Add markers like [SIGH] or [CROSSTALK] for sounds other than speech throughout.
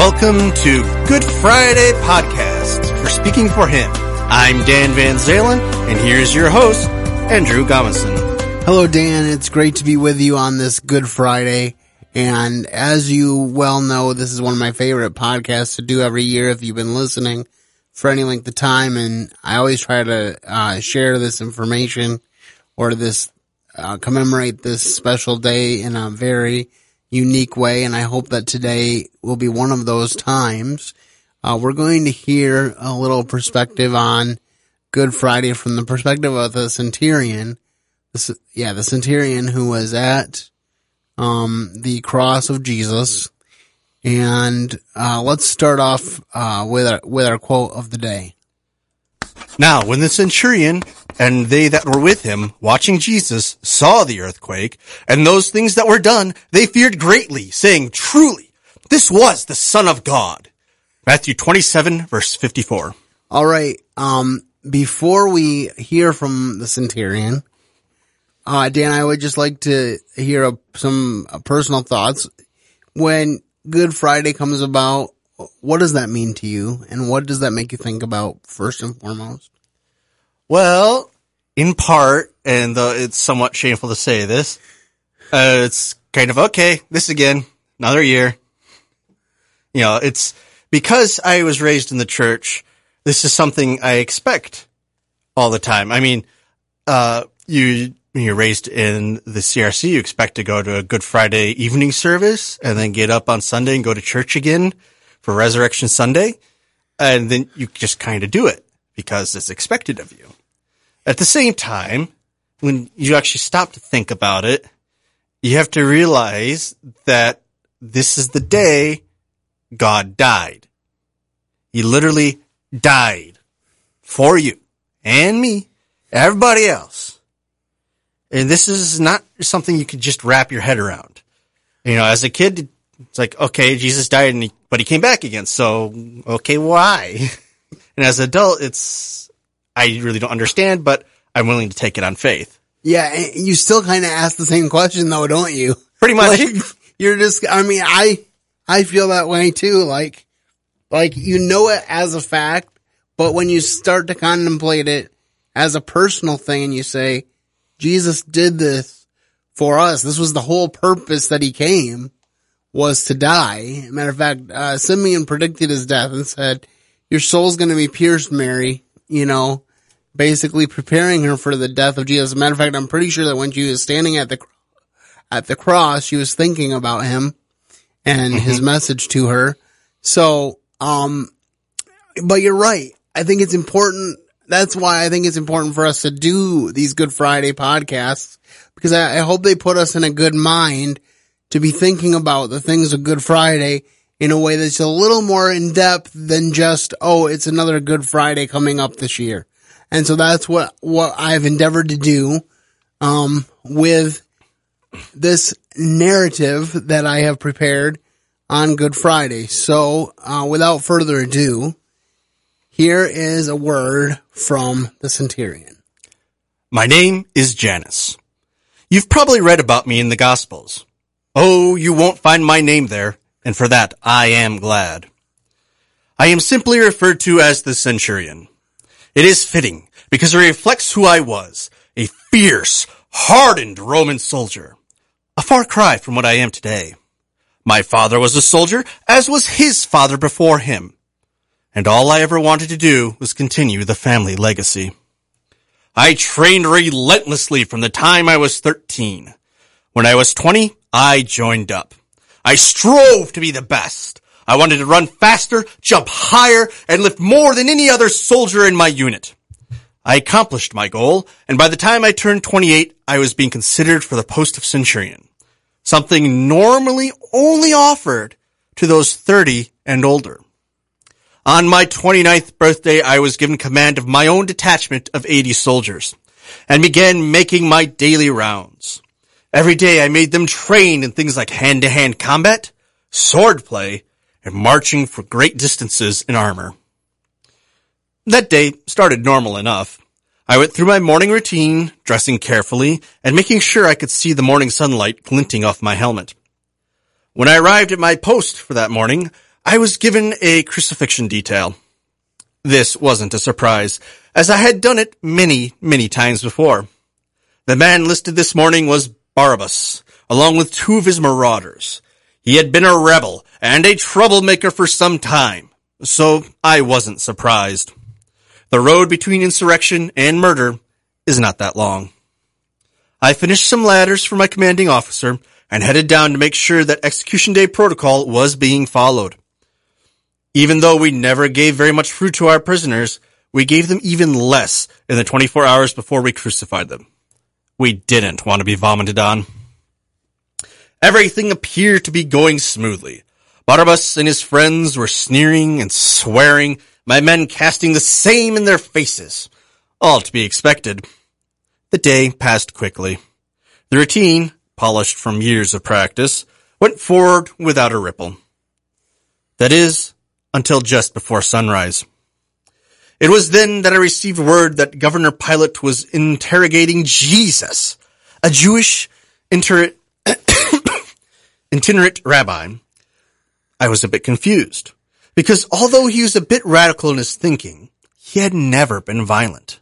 Welcome to Good Friday Podcast for Speaking for Him. I'm Dan Van Zalen, and here's your host, Andrew Gomison. Hello, Dan. It's great to be with you on this Good Friday. And as you well know, this is one of my favorite podcasts to do every year if you've been listening for any length of time. And I always try to uh, share this information or this uh, commemorate this special day in a very unique way. And I hope that today will be one of those times. Uh, we're going to hear a little perspective on Good Friday from the perspective of the centurion. Yeah, the centurion who was at um, the cross of Jesus. And uh, let's start off uh, with our, with our quote of the day. Now, when the centurion and they that were with him, watching Jesus, saw the earthquake and those things that were done, they feared greatly, saying, Truly, this was the Son of God. Matthew 27, verse 54. All right. Um, before we hear from the centurion, uh, Dan, I would just like to hear a, some uh, personal thoughts. When Good Friday comes about, what does that mean to you? And what does that make you think about first and foremost? Well, in part, and though it's somewhat shameful to say this, uh, it's kind of okay, this again, another year. You know, it's because I was raised in the church, this is something I expect all the time. I mean, uh, you, you're raised in the CRC, you expect to go to a Good Friday evening service and then get up on Sunday and go to church again for Resurrection Sunday. And then you just kind of do it because it's expected of you. At the same time, when you actually stop to think about it, you have to realize that this is the day God died. He literally died for you and me, everybody else. And this is not something you can just wrap your head around. You know, as a kid, it's like, okay, Jesus died and he, but he came back again. So, okay, why? [LAUGHS] And as an adult, it's, I really don't understand, but I'm willing to take it on faith. Yeah, you still kind of ask the same question though, don't you? Pretty much. Like, you're just, I mean, I, I feel that way too. Like, like you know it as a fact, but when you start to contemplate it as a personal thing and you say, Jesus did this for us. This was the whole purpose that he came was to die. Matter of fact, uh, Simeon predicted his death and said, your soul's going to be pierced, Mary, you know, basically preparing her for the death of Jesus. As a matter of fact, I'm pretty sure that when she was standing at the, at the cross, she was thinking about him and mm-hmm. his message to her. So, um, but you're right. I think it's important. That's why I think it's important for us to do these Good Friday podcasts because I, I hope they put us in a good mind to be thinking about the things of Good Friday in a way that's a little more in depth than just, oh, it's another Good Friday coming up this year. And so that's what, what I've endeavored to do, um, with this narrative that I have prepared on Good Friday. So, uh, without further ado, here is a word from the centurion. My name is Janus. You've probably read about me in the Gospels. Oh, you won't find my name there and for that I am glad. I am simply referred to as the centurion. It is fitting because it reflects who I was, a fierce, hardened Roman soldier. A far cry from what I am today. My father was a soldier, as was his father before him. And all I ever wanted to do was continue the family legacy. I trained relentlessly from the time I was 13. When I was 20, I joined up. I strove to be the best. I wanted to run faster, jump higher, and lift more than any other soldier in my unit. I accomplished my goal, and by the time I turned 28, I was being considered for the post of centurion. Something normally only offered to those 30 and older. On my 29th birthday, I was given command of my own detachment of 80 soldiers and began making my daily rounds. Every day I made them train in things like hand-to-hand combat, swordplay, and marching for great distances in armor. That day started normal enough. I went through my morning routine, dressing carefully, and making sure I could see the morning sunlight glinting off my helmet. When I arrived at my post for that morning, I was given a crucifixion detail. This wasn't a surprise, as I had done it many, many times before. The man listed this morning was Barabbas, along with two of his marauders. He had been a rebel and a troublemaker for some time, so I wasn't surprised. The road between insurrection and murder is not that long. I finished some ladders for my commanding officer and headed down to make sure that execution day protocol was being followed. Even though we never gave very much food to our prisoners, we gave them even less in the 24 hours before we crucified them. We didn't want to be vomited on. Everything appeared to be going smoothly. Barabbas and his friends were sneering and swearing, my men casting the same in their faces. All to be expected. The day passed quickly. The routine, polished from years of practice, went forward without a ripple. That is, until just before sunrise. It was then that I received word that Governor Pilate was interrogating Jesus, a Jewish inter- [COUGHS] itinerant rabbi. I was a bit confused, because although he was a bit radical in his thinking, he had never been violent.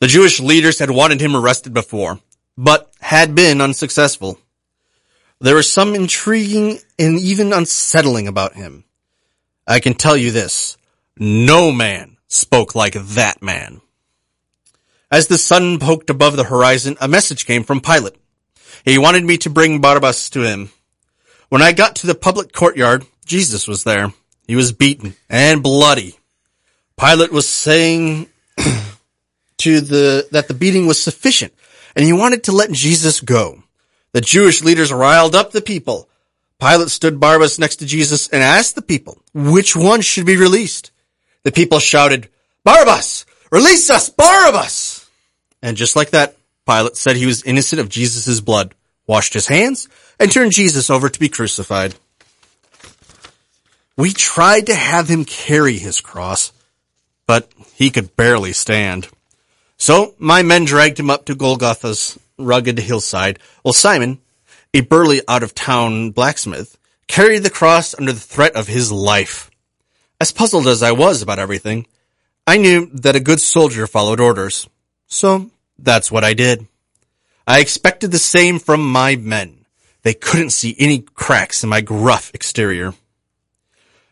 The Jewish leaders had wanted him arrested before, but had been unsuccessful. There was some intriguing and even unsettling about him. I can tell you this. No man spoke like that man. As the sun poked above the horizon, a message came from Pilate. He wanted me to bring Barabbas to him. When I got to the public courtyard, Jesus was there. He was beaten and bloody. Pilate was saying [CLEARS THROAT] to the, that the beating was sufficient and he wanted to let Jesus go. The Jewish leaders riled up the people. Pilate stood Barabbas next to Jesus and asked the people, which one should be released? The people shouted, Barabbas! Release us, Barabbas! And just like that, Pilate said he was innocent of Jesus' blood, washed his hands, and turned Jesus over to be crucified. We tried to have him carry his cross, but he could barely stand. So my men dragged him up to Golgotha's rugged hillside, while Simon, a burly out of town blacksmith, carried the cross under the threat of his life. As puzzled as I was about everything, I knew that a good soldier followed orders. So that's what I did. I expected the same from my men. They couldn't see any cracks in my gruff exterior.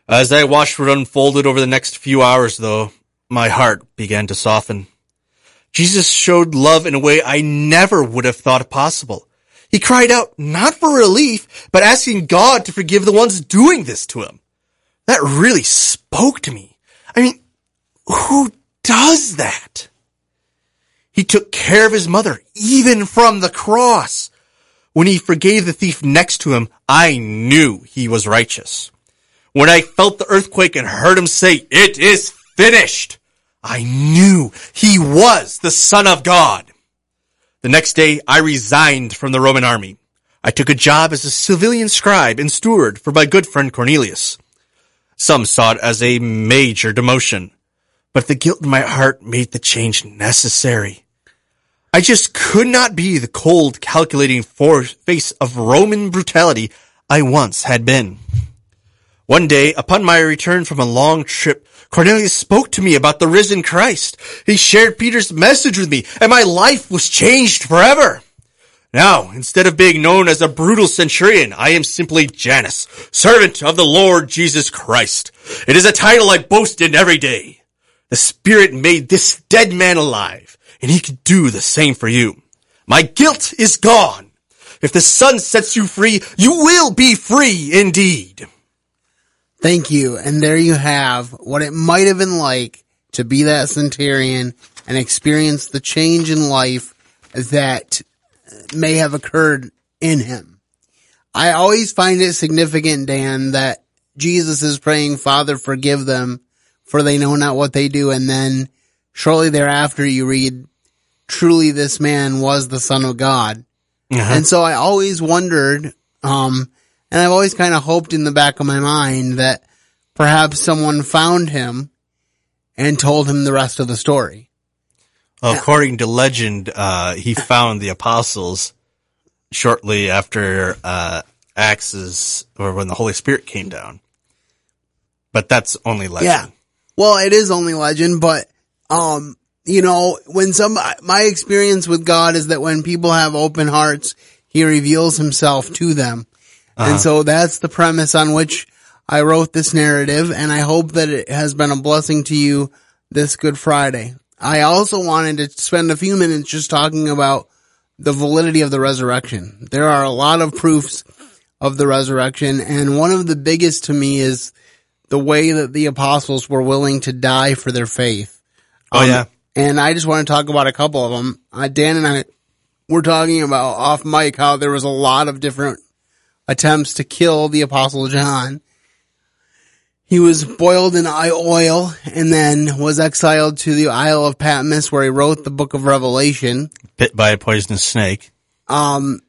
As I watched what unfolded over the next few hours, though, my heart began to soften. Jesus showed love in a way I never would have thought possible. He cried out, not for relief, but asking God to forgive the ones doing this to him. That really spoke to me. I mean, who does that? He took care of his mother, even from the cross. When he forgave the thief next to him, I knew he was righteous. When I felt the earthquake and heard him say, it is finished, I knew he was the son of God. The next day, I resigned from the Roman army. I took a job as a civilian scribe and steward for my good friend Cornelius. Some saw it as a major demotion, but the guilt in my heart made the change necessary. I just could not be the cold, calculating face of Roman brutality I once had been. One day, upon my return from a long trip, Cornelius spoke to me about the risen Christ. He shared Peter's message with me, and my life was changed forever. Now, instead of being known as a brutal centurion, I am simply Janus, servant of the Lord Jesus Christ. It is a title I boast in every day. The Spirit made this dead man alive, and he could do the same for you. My guilt is gone. If the Son sets you free, you will be free indeed. Thank you. And there you have what it might have been like to be that centurion and experience the change in life that may have occurred in him. I always find it significant, Dan, that Jesus is praying, Father, forgive them for they know not what they do. And then shortly thereafter you read, truly this man was the son of God. Uh-huh. And so I always wondered, um, and I've always kind of hoped in the back of my mind that perhaps someone found him and told him the rest of the story. Well, according to legend, uh, he found the apostles shortly after uh, Acts or when the Holy Spirit came down. but that's only legend. Yeah. Well, it is only legend, but, um, you know, when some, my experience with God is that when people have open hearts, he reveals himself to them. And so that's the premise on which I wrote this narrative. And I hope that it has been a blessing to you this Good Friday. I also wanted to spend a few minutes just talking about the validity of the resurrection. There are a lot of proofs of the resurrection. And one of the biggest to me is the way that the apostles were willing to die for their faith. Oh Um, yeah. And I just want to talk about a couple of them. Uh, Dan and I were talking about off mic how there was a lot of different attempts to kill the apostle John. He was boiled in oil and then was exiled to the Isle of Patmos where he wrote the book of Revelation. Bit by a poisonous snake. Um,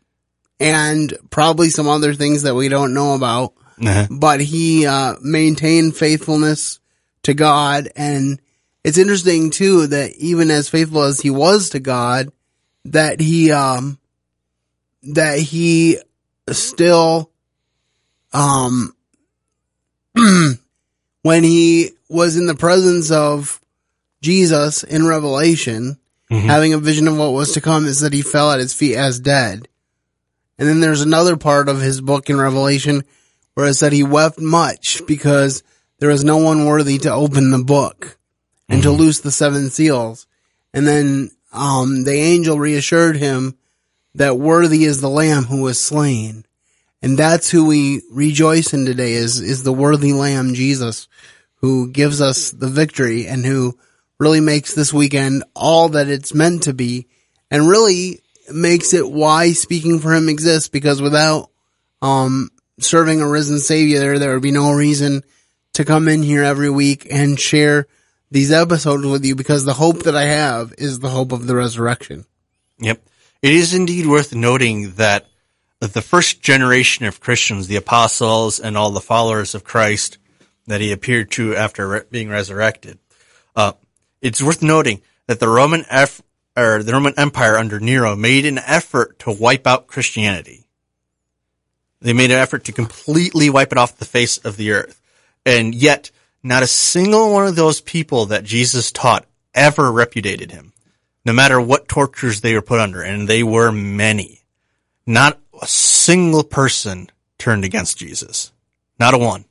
and probably some other things that we don't know about. Uh-huh. but he uh, maintained faithfulness to God. And it's interesting too that even as faithful as he was to God, that he um that he still um [CLEARS THROAT] when he was in the presence of Jesus in Revelation, having a vision of what was to come, is that he fell at his feet as dead. And then there's another part of his book in Revelation where it said he wept much because there was no one worthy to open the book and to loose the seven seals. And then, um, the angel reassured him that worthy is the lamb who was slain. And that's who we rejoice in today is, is the worthy lamb, Jesus, who gives us the victory and who really makes this weekend all that it's meant to be and really makes it why speaking for him exists because without, um, serving a risen savior, there would be no reason to come in here every week and share these episodes with you because the hope that I have is the hope of the resurrection. Yep. It is indeed worth noting that the first generation of Christians, the apostles and all the followers of Christ that he appeared to after re- being resurrected, uh, it's worth noting that the Roman F- or the Roman Empire under Nero made an effort to wipe out Christianity. They made an effort to completely wipe it off the face of the earth. And yet, not a single one of those people that Jesus taught ever repudiated him no matter what tortures they were put under, and they were many. Not a single person turned against Jesus. Not a one.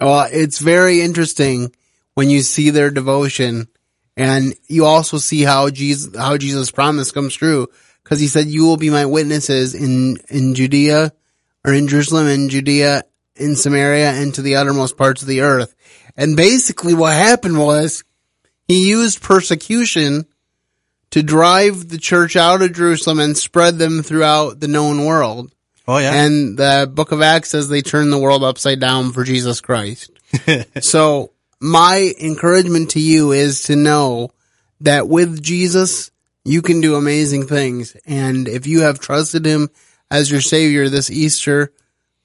Well, it's very interesting when you see their devotion and you also see how Jesus, how Jesus' promise comes true. Cause he said, you will be my witnesses in, in Judea or in Jerusalem in Judea, in Samaria and to the uttermost parts of the earth. And basically what happened was he used persecution to drive the church out of Jerusalem and spread them throughout the known world. Oh yeah. And the book of Acts says they turned the world upside down for Jesus Christ. [LAUGHS] so my encouragement to you is to know that with Jesus, you can do amazing things. And if you have trusted him as your savior this Easter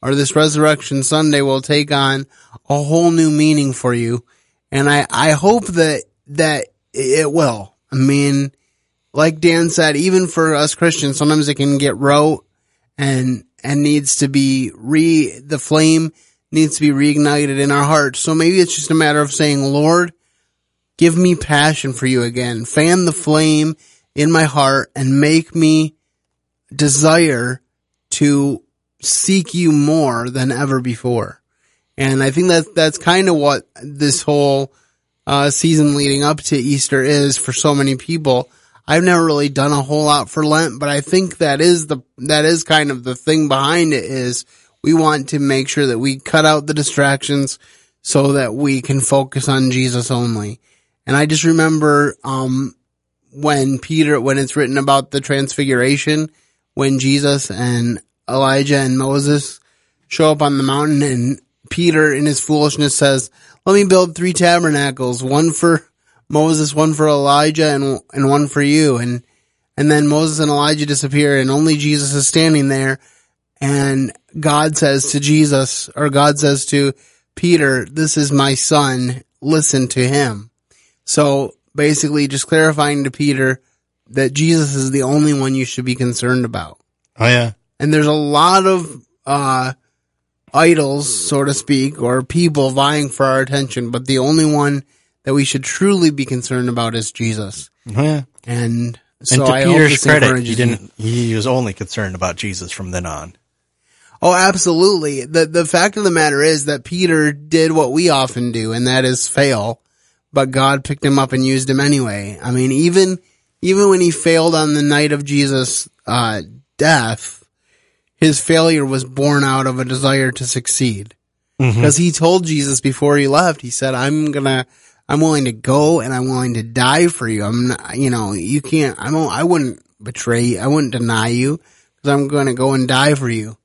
or this resurrection Sunday will take on a whole new meaning for you. And I, I hope that, that it will. I mean, like Dan said, even for us Christians, sometimes it can get rote and, and needs to be re, the flame needs to be reignited in our hearts. So maybe it's just a matter of saying, Lord, give me passion for you again. Fan the flame in my heart and make me desire to seek you more than ever before. And I think that that's kind of what this whole uh, season leading up to Easter is for so many people. I've never really done a whole lot for Lent, but I think that is the that is kind of the thing behind it is we want to make sure that we cut out the distractions so that we can focus on Jesus only. And I just remember um when Peter when it's written about the transfiguration when Jesus and Elijah and Moses show up on the mountain and Peter in his foolishness says, let me build three tabernacles, one for Moses, one for Elijah and, and one for you. And, and then Moses and Elijah disappear and only Jesus is standing there. And God says to Jesus, or God says to Peter, this is my son, listen to him. So basically just clarifying to Peter that Jesus is the only one you should be concerned about. oh yeah. And there's a lot of, uh, idols, so to speak, or people vying for our attention, but the only one that we should truly be concerned about is Jesus. Yeah. And And so to I Peter's credit, he didn't. He was only concerned about Jesus from then on. Oh, absolutely. The the fact of the matter is that Peter did what we often do, and that is fail. But God picked him up and used him anyway. I mean, even even when he failed on the night of Jesus' uh, death, his failure was born out of a desire to succeed. Because he told Jesus before he left, he said, "I'm gonna, I'm willing to go and I'm willing to die for you. I'm, not, you know, you can't. I won't. I wouldn't betray you. I wouldn't deny you because I'm going to go and die for you."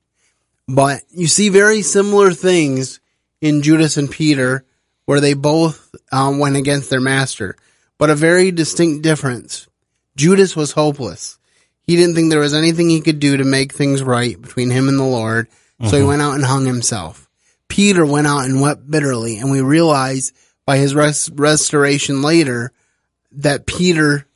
But you see very similar things in Judas and Peter where they both um, went against their master, but a very distinct difference. Judas was hopeless. He didn't think there was anything he could do to make things right between him and the Lord, so he went out and hung himself. Peter went out and wept bitterly, and we realize by his res- restoration later that Peter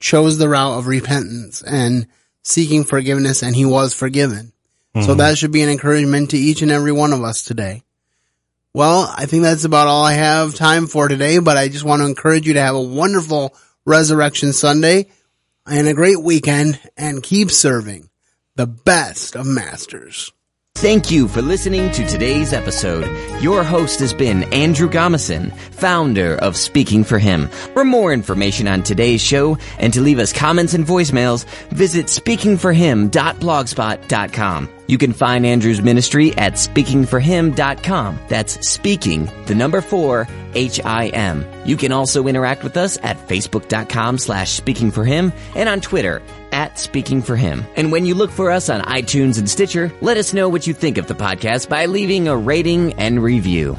chose the route of repentance and seeking forgiveness, and he was forgiven. So mm-hmm. that should be an encouragement to each and every one of us today. Well, I think that's about all I have time for today, but I just want to encourage you to have a wonderful Resurrection Sunday and a great weekend and keep serving the best of masters. Thank you for listening to today's episode. Your host has been Andrew Gomison, founder of Speaking for Him. For more information on today's show and to leave us comments and voicemails, visit speaking4him.blogspot.com. You can find Andrew's ministry at speaking4him.com. That's speaking, the number four, H-I-M. You can also interact with us at facebook.com slash speaking for him and on Twitter at Speaking for Him. And when you look for us on iTunes and Stitcher, let us know what you think of the podcast by leaving a rating and review.